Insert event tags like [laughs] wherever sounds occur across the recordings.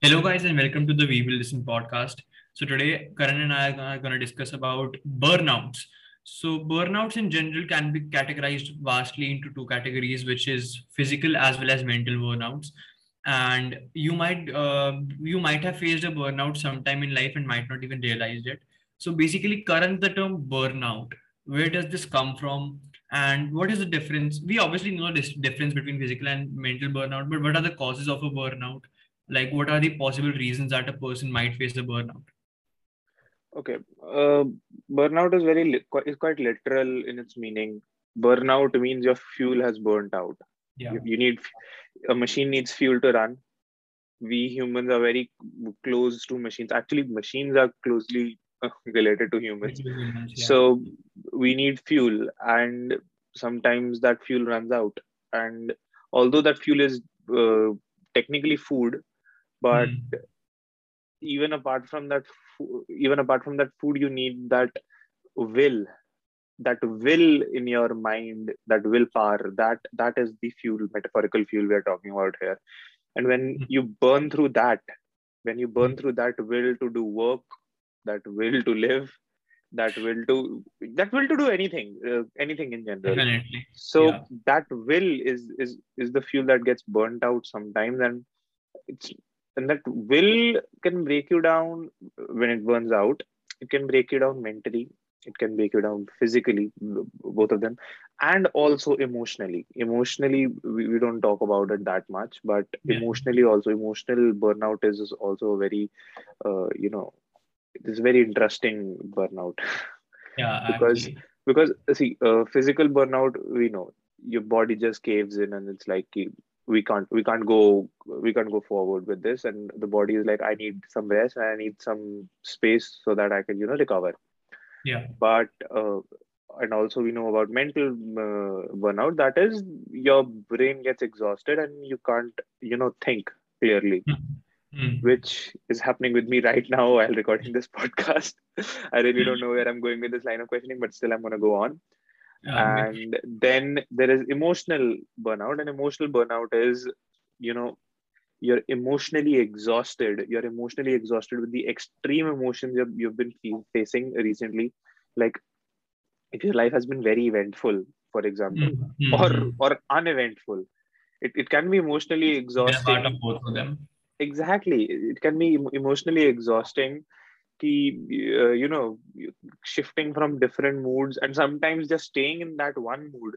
Hello, guys, and welcome to the We Will Listen podcast. So today, Karan and I are going to discuss about burnouts. So burnouts in general can be categorized vastly into two categories, which is physical as well as mental burnouts. And you might uh, you might have faced a burnout sometime in life and might not even realize it. So basically, Karan, the term burnout, where does this come from? And what is the difference? We obviously know this difference between physical and mental burnout, but what are the causes of a burnout? Like what are the possible reasons that a person might face a burnout? Okay uh, burnout is very li- is quite literal in its meaning. Burnout means your fuel has burnt out. Yeah. You, you need a machine needs fuel to run. We humans are very close to machines. Actually machines are closely uh, related to humans. Humans, yeah. so we need fuel and sometimes that fuel runs out. And although that fuel is uh, technically food but Hmm. even apart from that even apart from that food you need that will that will in your mind that willpower that that is the fuel metaphorical fuel we are talking about here and when Hmm. you burn through that when you burn Hmm. through that will to do work that will to live that will to that will to do anything uh, anything in general definitely so Yeah. that will is is is the fuel that gets burnt out sometimes and it's and that will can break you down when it burns out. It can break you down mentally. It can break you down physically both of them and also emotionally. Emotionally we, we don't talk about it that much but Yeah. emotionally also emotional burnout is is also a very uh, you know it is very interesting burnout. Yeah [laughs] because actually. because see uh, physical burnout we know your body just caves in and it's like we can't we can't go we can't go forward with this. And the body is like i need some rest and i need some space so that i can you know recover. Yeah. But uh, and also we know about mental uh, burnout. That is your brain gets exhausted and you can't you know think clearly Hmm. Hmm. which is happening with me right now while recording this [laughs] podcast. I really don't know where i'm going with this line of questioning but still i'm going to go on and then there is emotional burnout and emotional burnout is you know you're emotionally exhausted you're emotionally exhausted with the extreme emotions you've, you've been facing recently like if your life has been very eventful for example Hmm. Hmm. or or uneventful it, it can be emotionally exhausting part of both of them exactly it can be emotionally exhausting ki, uh, you know shifting from different moods and sometimes just staying in that one mood.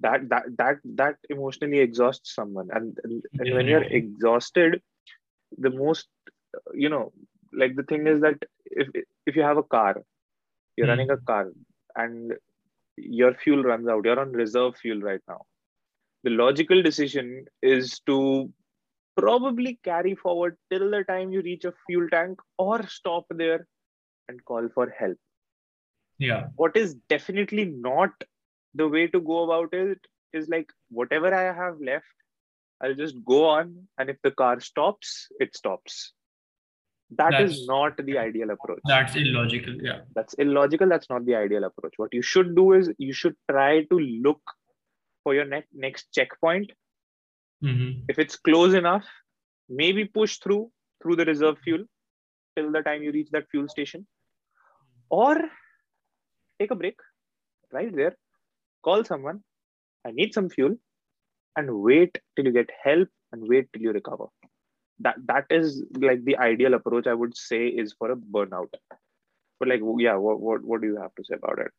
That that that that emotionally exhausts someone. And and, and when you're exhausted the most you know like the thing is that if if you have a car you're Hmm. running a car and your fuel runs out. You're on reserve fuel right now. The logical decision is to probably carry forward till the time you reach a fuel tank or stop there and call for help yeah what is definitely not the way to go about it is like whatever I have left, I'll just go on, and if the car stops, it stops. That is That's- not the ideal approach. that's illogical yeah That's illogical. That's not the ideal approach. What you should do is you should try to look for your ne- next checkpoint. Hmm If it's close enough, maybe push through through the reserve fuel till the time you reach that fuel station, or take a break right there call someone i need some fuel and wait till you get help and wait till you recover. That that is like the ideal approach i would say is for a burnout. But like yeah what what, what do you have to say about it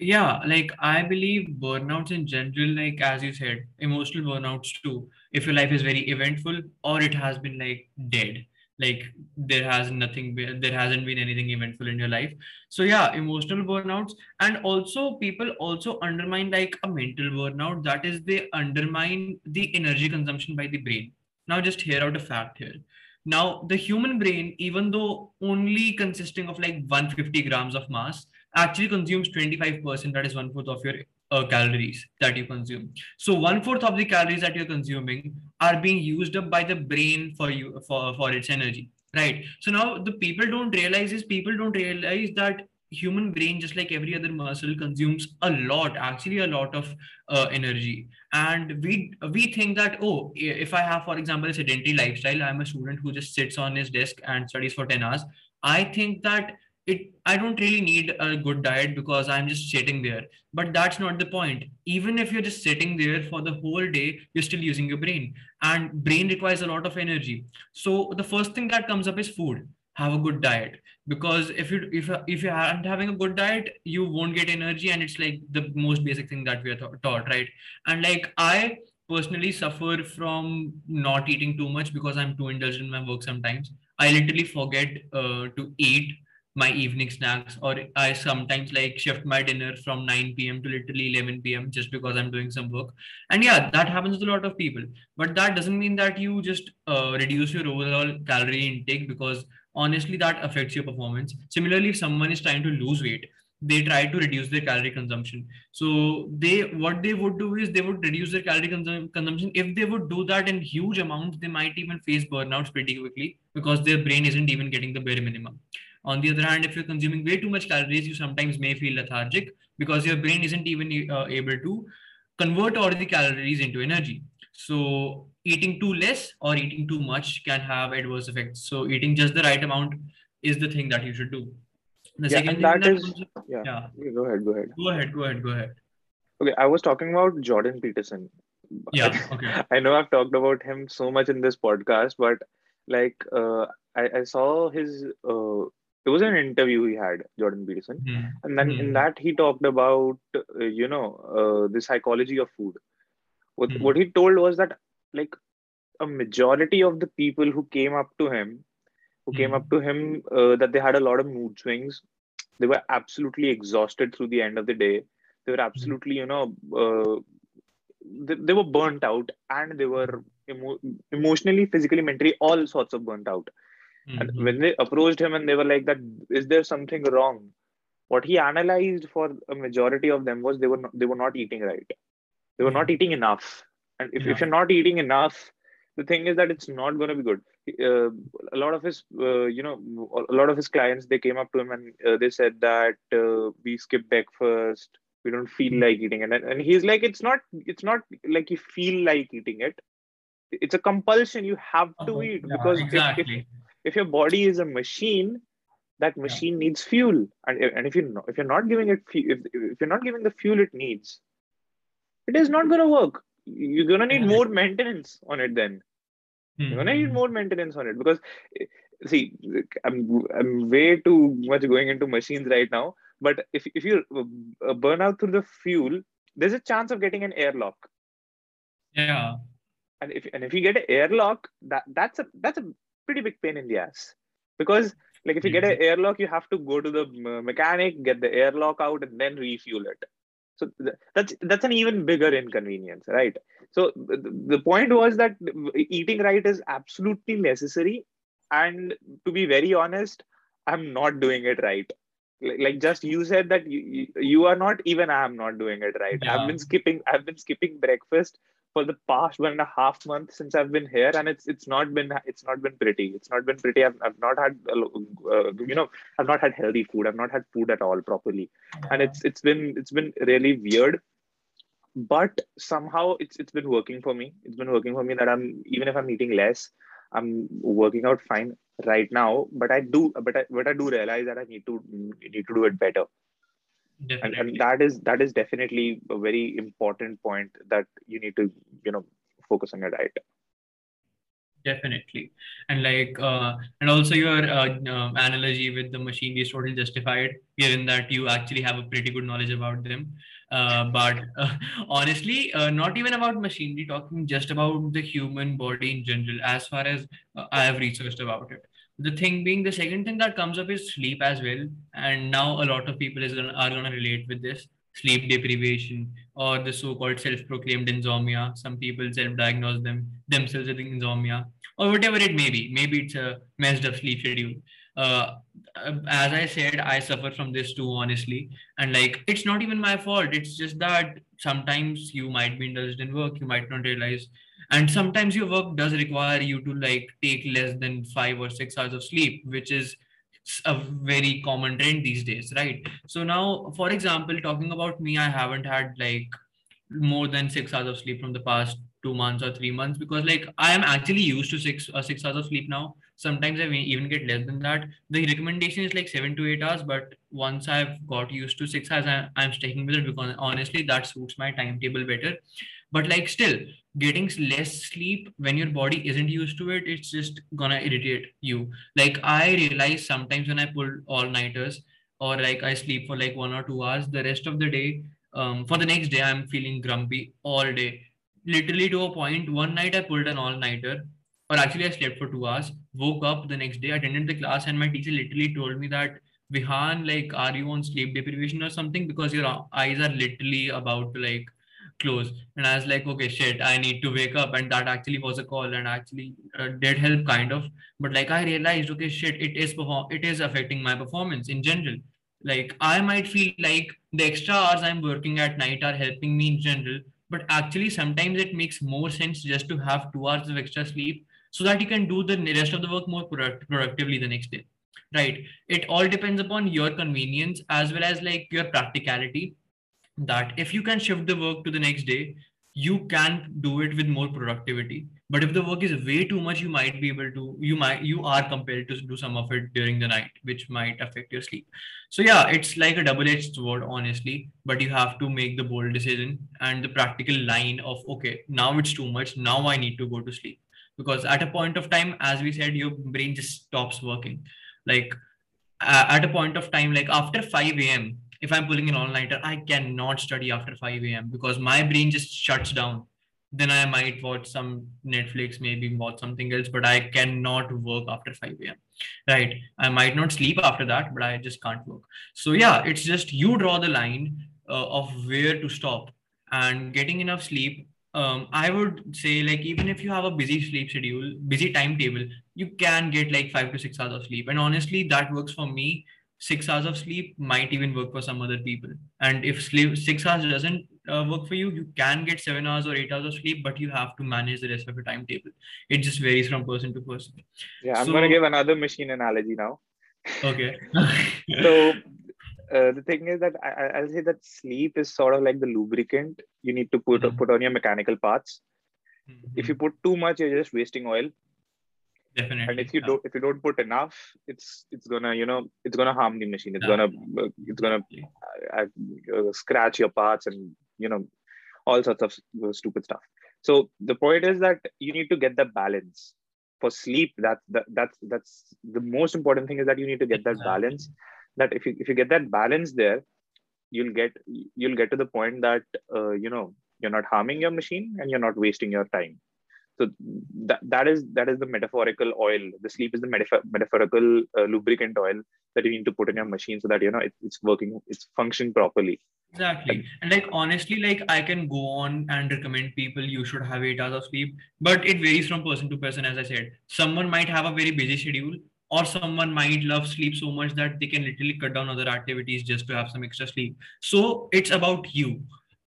yeah like i believe burnouts in general like as you said emotional burnouts too if your life is very eventful or it has been like dead. Like there has nothing been, there hasn't been anything eventful in your life. So yeah emotional burnouts and also people also undermine like a mental burnout that is they undermine the energy consumption by the brain. Now just hear out a fact here. Now the human brain even though only consisting of like 150 grams of mass actually consumes 25%, that is one fourth of your uh, calories that you consume. So one fourth of the calories that you're consuming are being used up by the brain for you for, for its energy. Right. So now the people don't realize is people don't realize that human brain just like every other muscle consumes a lot actually a lot of uh, energy and we we think that oh if i have for example a sedentary lifestyle i'm a student who just sits on his desk and studies for 10 hours i think that it i don't really need a good diet because i'm just sitting there. But that's not the point. Even if you're just sitting there for the whole day you're still using your brain. And brain requires a lot of energy. So the first thing that comes up is food. Have a good diet. Because if you if if you aren't having a good diet you won't get energy. And it's like the most basic thing that we are th- taught right? And like i personally suffer from not eating too much because i'm too indulgent in my work sometimes. I literally forget uh, to eat my evening snacks or i sometimes like shift my dinner from 9 p.m to literally 11 p.m just because i'm doing some work. And yeah that happens with a lot of people. But that doesn't mean that you just uh, reduce your overall calorie intake because honestly that affects your performance. Similarly if someone is trying to lose weight they try to reduce their calorie consumption. So they what they would do is they would reduce their calorie consum- consumption. If they would do that in huge amounts they might even face burnouts pretty quickly because their brain isn't even getting the bare minimum on the other hand, if you're consuming way too much calories, you sometimes may feel lethargic because your brain isn't even uh, able to convert all the calories into energy. So eating too less or eating too much can have adverse effects. So eating just the right amount is the thing that you should do. The yeah, second that, that is, yeah. yeah. Go ahead. Go ahead. Go ahead. Go ahead. Go ahead. Okay, I was talking about Jordan Peterson. Yeah. [laughs] Okay. I know I've talked about him so much in this podcast, but like uh, I, I saw his uh, it was an interview he had jordan peterson mm-hmm. and then mm-hmm. in hmm. that he talked about uh, you know uh, the psychology of food what, mm-hmm. what he told was that like a majority of the people who came up to him who came up hmm. to him uh, that they had a lot of mood swings they were absolutely exhausted through the end of the day they were hmm. absolutely you know uh, they, they, were burnt out and they were emo- emotionally physically mentally all sorts of burnt out Mm-hmm. And when they approached him and they were like, "That is there something wrong?" What he analyzed for a majority of them was they were not, they were not eating right. They were not eating enough. And if, yeah. if you're not eating enough, the thing is that it's not going to be good. Uh, a lot of his, uh, you know, a lot of his clients they came up to him and uh, they said that uh, we skip breakfast. We don't feel mm-hmm. like eating it, and, and he's like, it's not, it's not like you feel like eating it. It's a compulsion. You have to oh, eat yeah, because exactly. if, if, your body is a machine that machine yeah. needs fuel. And, and if you if you're not giving it if, if you're not giving the fuel it needs it is not going to work. You're going to need more maintenance on it then. Mm-hmm. you're going to need more maintenance on it because see I'm, I'm way too much going into machines right now. But if, if you uh, burn out through the fuel there's a chance of getting an airlock. Yeah. And if and if you get an airlock that that's a that's a pretty big pain in the ass. Because like if you get an mm-hmm. airlock you have to go to the mechanic get the airlock out and then refuel it. So that's that's an even bigger inconvenience right? So the point was that eating right is absolutely necessary. And to be very honest i'm not doing it right. Like just you said that you, you are not even i'm not doing it right. Yeah. i've been skipping i've been skipping breakfast for the past one and a half months since I've been here, and it's it's not been it's not been pretty. It's not been pretty. I've, I've not had uh, you know I've not had healthy food. I've not had food at all properly, and it's it's been it's been really weird. But somehow it's it's been working for me. It's been working for me that I'm even if I'm eating less, I'm working out fine right now. But I do but I but I do realize that I need to need to do it better and, and that is that is definitely a very important point that you need to you know focus on your diet. Definitely. And like uh, and also your uh, uh, analogy with the machine is totally justified given that you actually have a pretty good knowledge about them. Uh, but uh, [laughs] honestly uh, not even about machinery talking just about the human body in general as far as i have researched about it the thing being the second thing that comes up is sleep as well. And now a lot of people is gonna, are going to relate with this sleep deprivation or the so-called self-proclaimed insomnia. Some people self-diagnose them themselves with insomnia or whatever it may be. Maybe it's a messed up sleep schedule uh, as i said i suffer from this too honestly. And like it's not even my fault. It's just that sometimes you might be indulged in work you might not realize. And sometimes your work does require you to like take less than five or six hours of sleep which is a very common trend these days right? So now for example talking about me i haven't had like more than six hours of sleep from the past two months or three months because like i am actually used to six uh, six hours of sleep now sometimes i even get less than that. The recommendation is like seven to eight hours but once i've got used to six hours I, i'm sticking with it because honestly that suits my timetable better. But like still getting less sleep when your body isn't used to it it's just gonna irritate you. Like i realize sometimes when i pull all nighters or like i sleep for like one or two hours the rest of the day um, for the next day i'm feeling grumpy all day. Literally to a point one night i pulled an all nighter or actually i slept for two hours woke up the next day attended the class and my teacher literally told me that vihan like are you on sleep deprivation or something? Because your eyes are literally about to like close. And i was like okay shit i need to wake up. And that actually was a call and actually uh, did help kind of. But like i realized okay shit it is perform it is affecting my performance in general. Like i might feel like the extra hours i'm working at night are helping me in general but actually sometimes it makes more sense just to have two hours of extra sleep so that you can do the rest of the work more product- productively the next day right? It all depends upon your convenience as well as like your practicality that if you can shift the work to the next day you can do it with more productivity. But if the work is way too much you might be able to you might you are compelled to do some of it during the night which might affect your sleep. So yeah it's like a double-edged sword honestly but you have to make the bold decision and the practical line of okay now it's too much now i need to go to sleep because at a point of time as we said your brain just stops working like at a point of time like after 5 a.m if I'm pulling an all nighter, I cannot study after 5 a.m. because my brain just shuts down. Then I might watch some Netflix, maybe watch something else, but I cannot work after 5 a.m. Right. I might not sleep after that, but I just can't work. So, yeah, it's just you draw the line uh, of where to stop and getting enough sleep. Um, I would say, like, even if you have a busy sleep schedule, busy timetable, you can get like five to six hours of sleep. And honestly, that works for me six hours of sleep might even work for some other people. And if sleep six hours doesn't uh, work for you, you can get seven hours or eight hours of sleep, but you have to manage the rest of your timetable. It just varies from person to person. Yeah, I'm so, going to give another machine analogy now. Okay. [laughs] so uh, the thing is that I, will say that sleep is sort of like the lubricant you need to put mm-hmm. put on your mechanical parts. Mm-hmm. If you put too much, you're just wasting oil. Definitely. And if you don't if you don't put enough, it's it's gonna you know it's gonna harm the machine. It's gonna it's gonna uh, uh, scratch your parts and you know all sorts of stupid stuff. So the point is that you need to get the balance for sleep. That, that that's that's the most important thing is that you need to get that balance. That if you if you get that balance there, you'll get you'll get to the point that uh, you know you're not harming your machine and you're not wasting your time. So that, that is that is the metaphorical oil. The sleep is the metaph- metaphorical uh, lubricant oil that you need to put in your machine so that you know it, it's working it's functioning properly. Exactly. And like honestly like i can go on and recommend people you should have eight hours of sleep but it varies from person to person as i said. Someone might have a very busy schedule or someone might love sleep so much that they can literally cut down other activities just to have some extra sleep so it's about you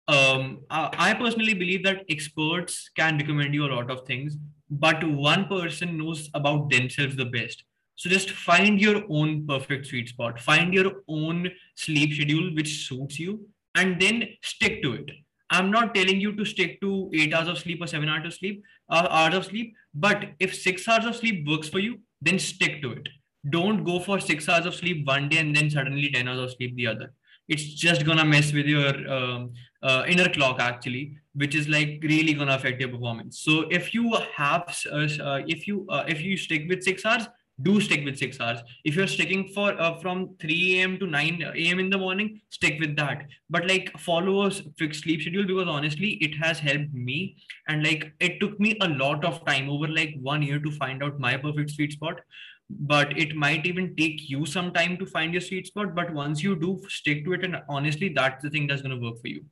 um, I personally believe that experts can recommend you a lot of things, but one person knows about themselves the best. So just find your own perfect sweet spot, find your own sleep schedule which suits you, and then stick to it. I'm not telling you to stick to eight hours of sleep or seven hours of sleep, uh, hours of sleep. But if six hours of sleep works for you, then stick to it. Don't go for six hours of sleep one day and then suddenly ten hours of sleep the other it's just gonna mess with your um, uh, inner clock actually which is like really gonna affect your performance so if you have uh, uh, if you uh, if you stick with six hours do stick with six hours. If you're sticking for uh, from 3 a.m to 9 a.m in the morning stick with that. But like follow a fixed sleep schedule because honestly it has helped me. And like it took me a lot of time over like one year to find out my perfect sweet spot. But it might even take you some time to find your sweet spot. But once you do stick to it and honestly that's the thing that's going to work for you.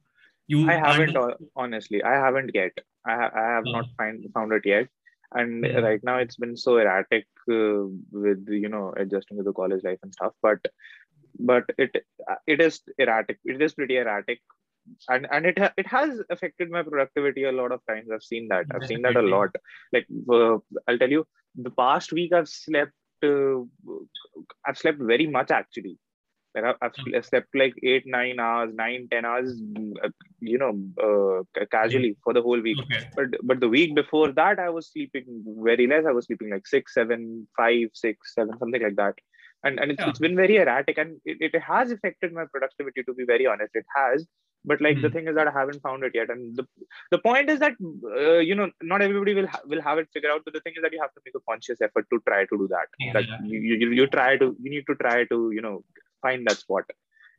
You i haven't uh, honestly i haven't yet. I, ha- I have uh not find, found it yet and yeah. right now it's been so erratic uh, with you know adjusting to the college life and stuff but but it it is erratic. It is pretty erratic. And and it ha- it has affected my productivity a lot of times. I've seen that. I've seen that a lot. Like uh, i'll tell you the past week i've slept uh, I've slept very much actually. Like I've, I've slept like eight, nine hours, nine, ten hours, uh, you know, uh, casually for the whole week. Okay. But but the week before that, I was sleeping very less. I was sleeping like six, seven, five, six, seven, something like that. And and it's, Yeah. it's been very erratic, and it, it has affected my productivity. To be very honest, it has. But like the Hmm. thing is that I haven't found it yet. And the the point is that uh, you know not everybody will ha- will have it figured out. But the thing is that you have to make a conscious effort to try to do that. Yeah, that yeah. you, you you try to you need to try to you know find that spot.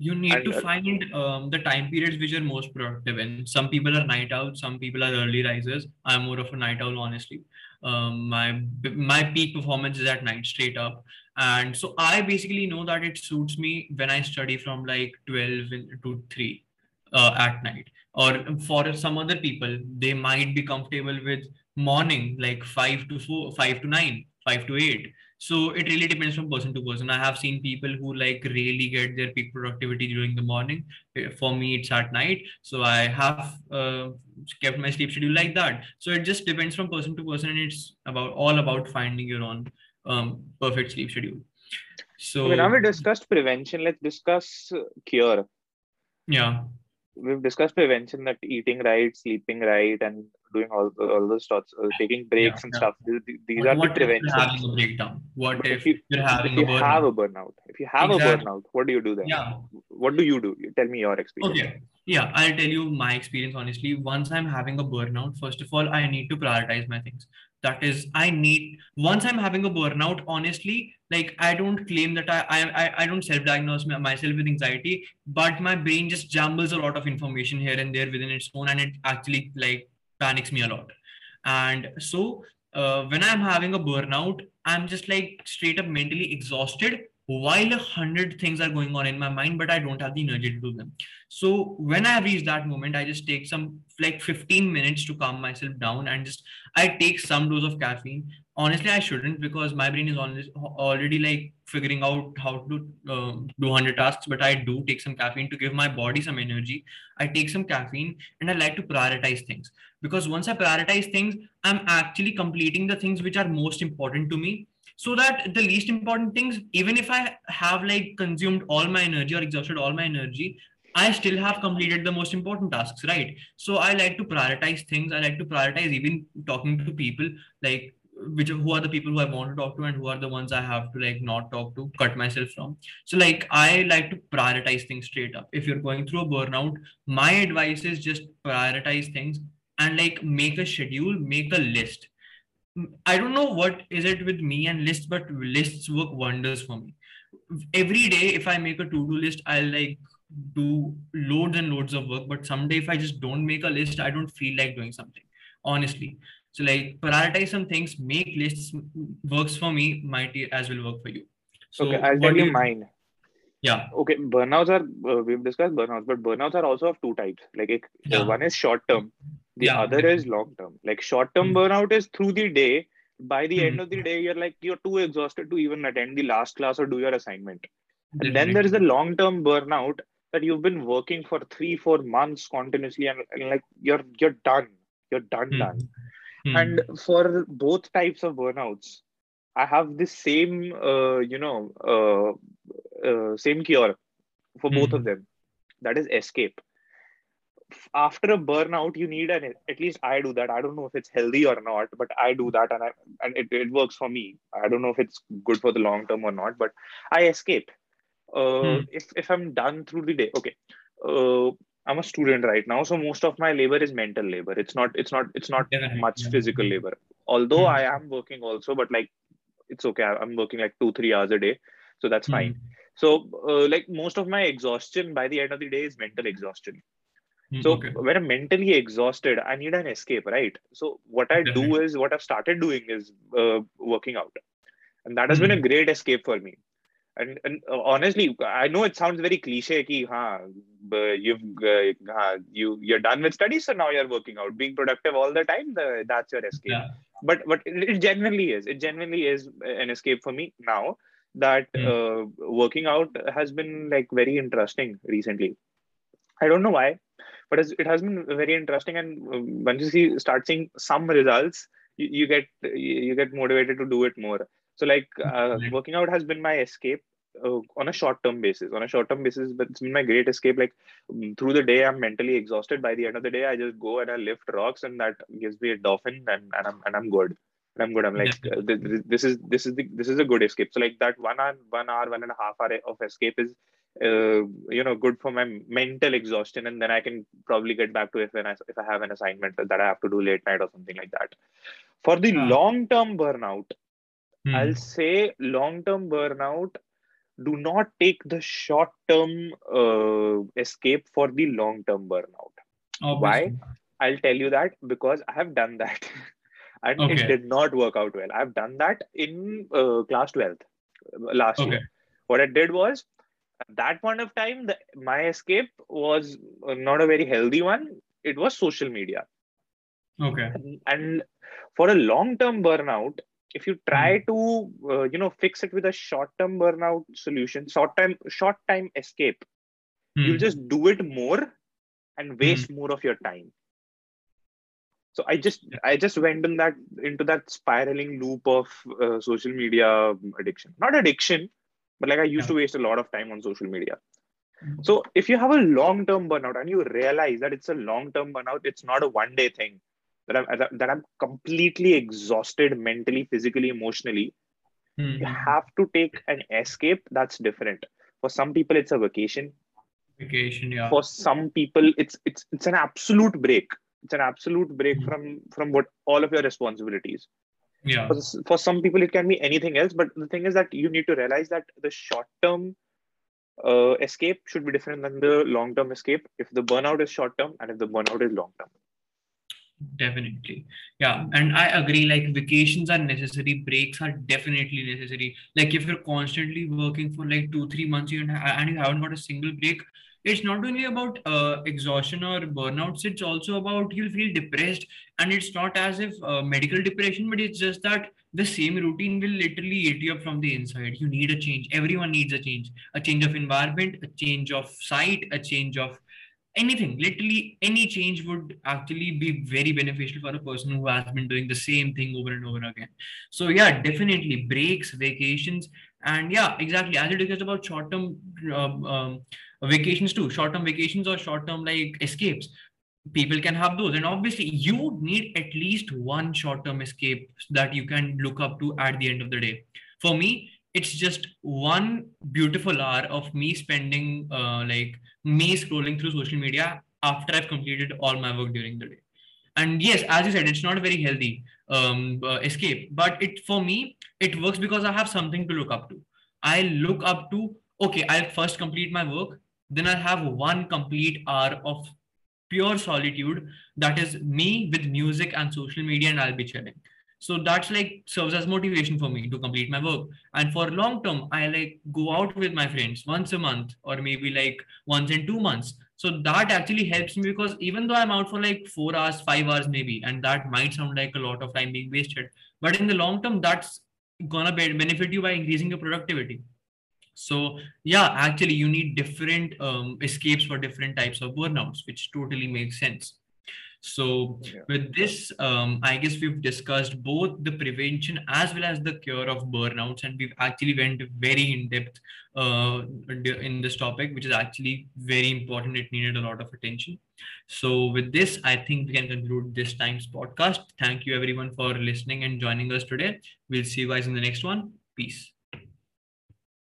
You need And, to uh, find um, the time periods which are most productive in. Some people are night owls, some people are early risers. I'm more of a night owl, honestly. Um, my my peak performance is at night, straight up. And so I basically know that it suits me when I study from like 12 to 3 uh, at night. Or for some other people, they might be comfortable with morning, like 5 to 4, 5 to 9, 5 to 8 so it really depends from person to person. I have seen people who like really get their peak productivity during the morning. Uh, for me it's at night. So i have uh, kept my sleep schedule like that. So it just depends from person to person and it's about all about finding your own um, perfect sleep schedule. So Okay, now we discussed prevention. Let's discuss uh, cure. yeah We've discussed prevention that eating right, sleeping right, and doing all all those stuff, uh, taking breaks and yeah. stuff. These, these what, are the what if you're having a breakdown what if, if you you're if having you a burnout have a burnout, if you have Exactly. a burnout, what do you do then? yeah What do you do? You tell me your experience. Okay. Yeah, I'll tell you my experience honestly. Once I'm having a burnout, first of all, I need to prioritize my things. That is, I need once I'm having a burnout, honestly, like I don't claim that I I I, don't self-diagnose myself with anxiety, but my brain just jumbles a lot of information here and there within its own, and it actually like panics me a lot. And so uh, when I'm having a burnout, I'm just like straight up mentally exhausted while a hundred things are going on in my mind, but I don't have the energy to do them. So when I reach that moment, I just take some like 15 minutes to calm myself down and just I take some dose of caffeine. Honestly, I shouldn't because my brain is already like figuring out how to um, do 100 tasks, but I do take some caffeine to give my body some energy. I take some caffeine and I like to prioritize things because once I prioritize things, I'm actually completing the things which are most important to me so that the least important things even if i have like consumed all my energy or exhausted all my energy i still have completed the most important tasks right? So i like to prioritize things. I like to prioritize even talking to people like which who are the people who i want to talk to and who are the ones i have to like not talk to cut myself from. So like i like to prioritize things straight up. If you're going through a burnout my advice is just prioritize things and like make a schedule make a list I don't know what is it with me and lists, but lists work wonders for me. Every day, if I make a to-do list, I'll like do loads and loads of work. But someday, if I just don't make a list, I don't feel like doing something. Honestly, so like prioritize some things, make lists. Works for me, might as well work for you. So okay, I'll tell you mine. Yeah. Okay, burnouts are uh, we've discussed burnouts, but burnouts are also of two types. Like it, Yeah. one is short term, the Yeah. other is long term. Like short term Hmm. burnout is through the day. By the Hmm. end of the day, you're like you're too exhausted to even attend the last class or do your assignment. And then there is the long term burnout that you've been working for three, four months continuously, and, and like you're you're done. You're done, Hmm. done. Hmm. And for both types of burnouts, I have the same, uh, you know, uh, uh, same cure for both Hmm. of them. That is escape. After a burnout, you need an at least I do that. I don't know if it's healthy or not, but I do that, and I and it, it works for me. I don't know if it's good for the long term or not, but I escape. Uh, Hmm. If if I'm done through the day, okay. Uh, I'm a student right now, so most of my labor is mental labor. It's not it's not it's not Definitely, much yeah. physical labor. Although Hmm. I am working also, but like it's okay. I'm working like two three hours a day, so that's fine. Hmm. So uh, like most of my exhaustion by the end of the day is mental exhaustion. Hmm. So Okay. when I'm mentally exhausted, I need an escape, right? So what I do is what I've started doing is uh, working out, and that has been a Hmm. great escape for me. And, and uh, honestly, I know it sounds very cliche, ki, you've uh, you you're done with studies, so now you're working out, being productive all the time. The, that's your escape. Yeah. But but it, it genuinely is. It genuinely is an escape for me now. That Hmm. uh, working out has been like very interesting recently. I don't know why, but it has been very interesting. And um, once you see start seeing some results, you, you get you, you get motivated to do it more. So like uh, working out has been my escape uh, on a short term basis. On a short term basis, but it's been my great escape. Like um, through the day, I'm mentally exhausted. By the end of the day, I just go and I lift rocks, and that gives me endorphin, and, and I'm and I'm good. And I'm good. I'm like uh, this, this is this is the this is a good escape. So like that one hour, one hour, one and a half hour of escape is uh, you know good for my mental exhaustion and then i can probably get back to if when I, if i have an assignment that i have to do late night or something like that for the uh, long term burnout hmm. i'll say long term burnout do not take the short term uh, escape for the long term burnout Obviously. why i'll tell you that because i have done that [laughs] and okay. it did not work out well i've done that in uh, class 12th last okay. year what i did was at that point of time the, my escape was not a very healthy one it was social media okay and, and for a long term burnout if you try mm. to uh, you know fix it with a short term burnout solution short time short time escape mm. you'll just do it more and waste mm. more of your time so i just i just went in that into that spiraling loop of uh, social media addiction not addiction but like i used to waste a lot of time on social media. Mm-hmm. so if you have a long term burnout and you realize that it's a long term burnout it's not a one day thing that i'm that i'm completely exhausted mentally physically emotionally mm-hmm. you have to take an escape that's different. For some people it's a vacation. Vacation yeah. For some people it's it's it's an absolute break. It's an absolute break mm-hmm. from from what all of your responsibilities yeah. For, for some people it can be anything else but the thing is that you need to realize that the short term uh, escape should be different than the long term escape. If the burnout is short term and if the burnout is long term definitely. Yeah and i agree like vacations are necessary breaks are definitely necessary. Like if you're constantly working for like two three months and you haven't got a single break it's not only about uh, exhaustion or burnouts it's also about you'll feel depressed and it's not as if uh, medical depression but it's just that the same routine will literally eat you up from the inside. You need a change. Everyone needs a change. A change of environment a change of site a change of anything. Literally any change would actually be very beneficial for a person who has been doing the same thing over and over again. So yeah definitely. Breaks vacations and yeah exactly. As you discussed about short term um, um, vacations too short term vacations or short term like escapes. People can have those. And obviously you need at least one short term escape that you can look up to at the end of the day. For me it's just one beautiful hour of me spending uh, like me scrolling through social media after i've completed all my work during the day. And yes as you said it's not a very healthy um, uh, escape. But it for me it works because i have something to look up to. I look up to okay i'll first complete my work then I'll have one complete hour of pure solitude that is me with music and social media, and I'll be chilling. So that's like serves as motivation for me to complete my work. And for long term, I like go out with my friends once a month or maybe like once in two months. So that actually helps me because even though I'm out for like four hours, five hours maybe, and that might sound like a lot of time being wasted, but in the long term, that's gonna benefit you by increasing your productivity. So yeah, actually you need different um, escapes for different types of burnouts, which totally makes sense. So yeah. with this, um, I guess we've discussed both the prevention as well as the cure of burnouts, and we've actually went very in depth uh, in this topic, which is actually very important. It needed a lot of attention. So with this, I think we can conclude this time's podcast. Thank you everyone for listening and joining us today. We'll see you guys in the next one. Peace.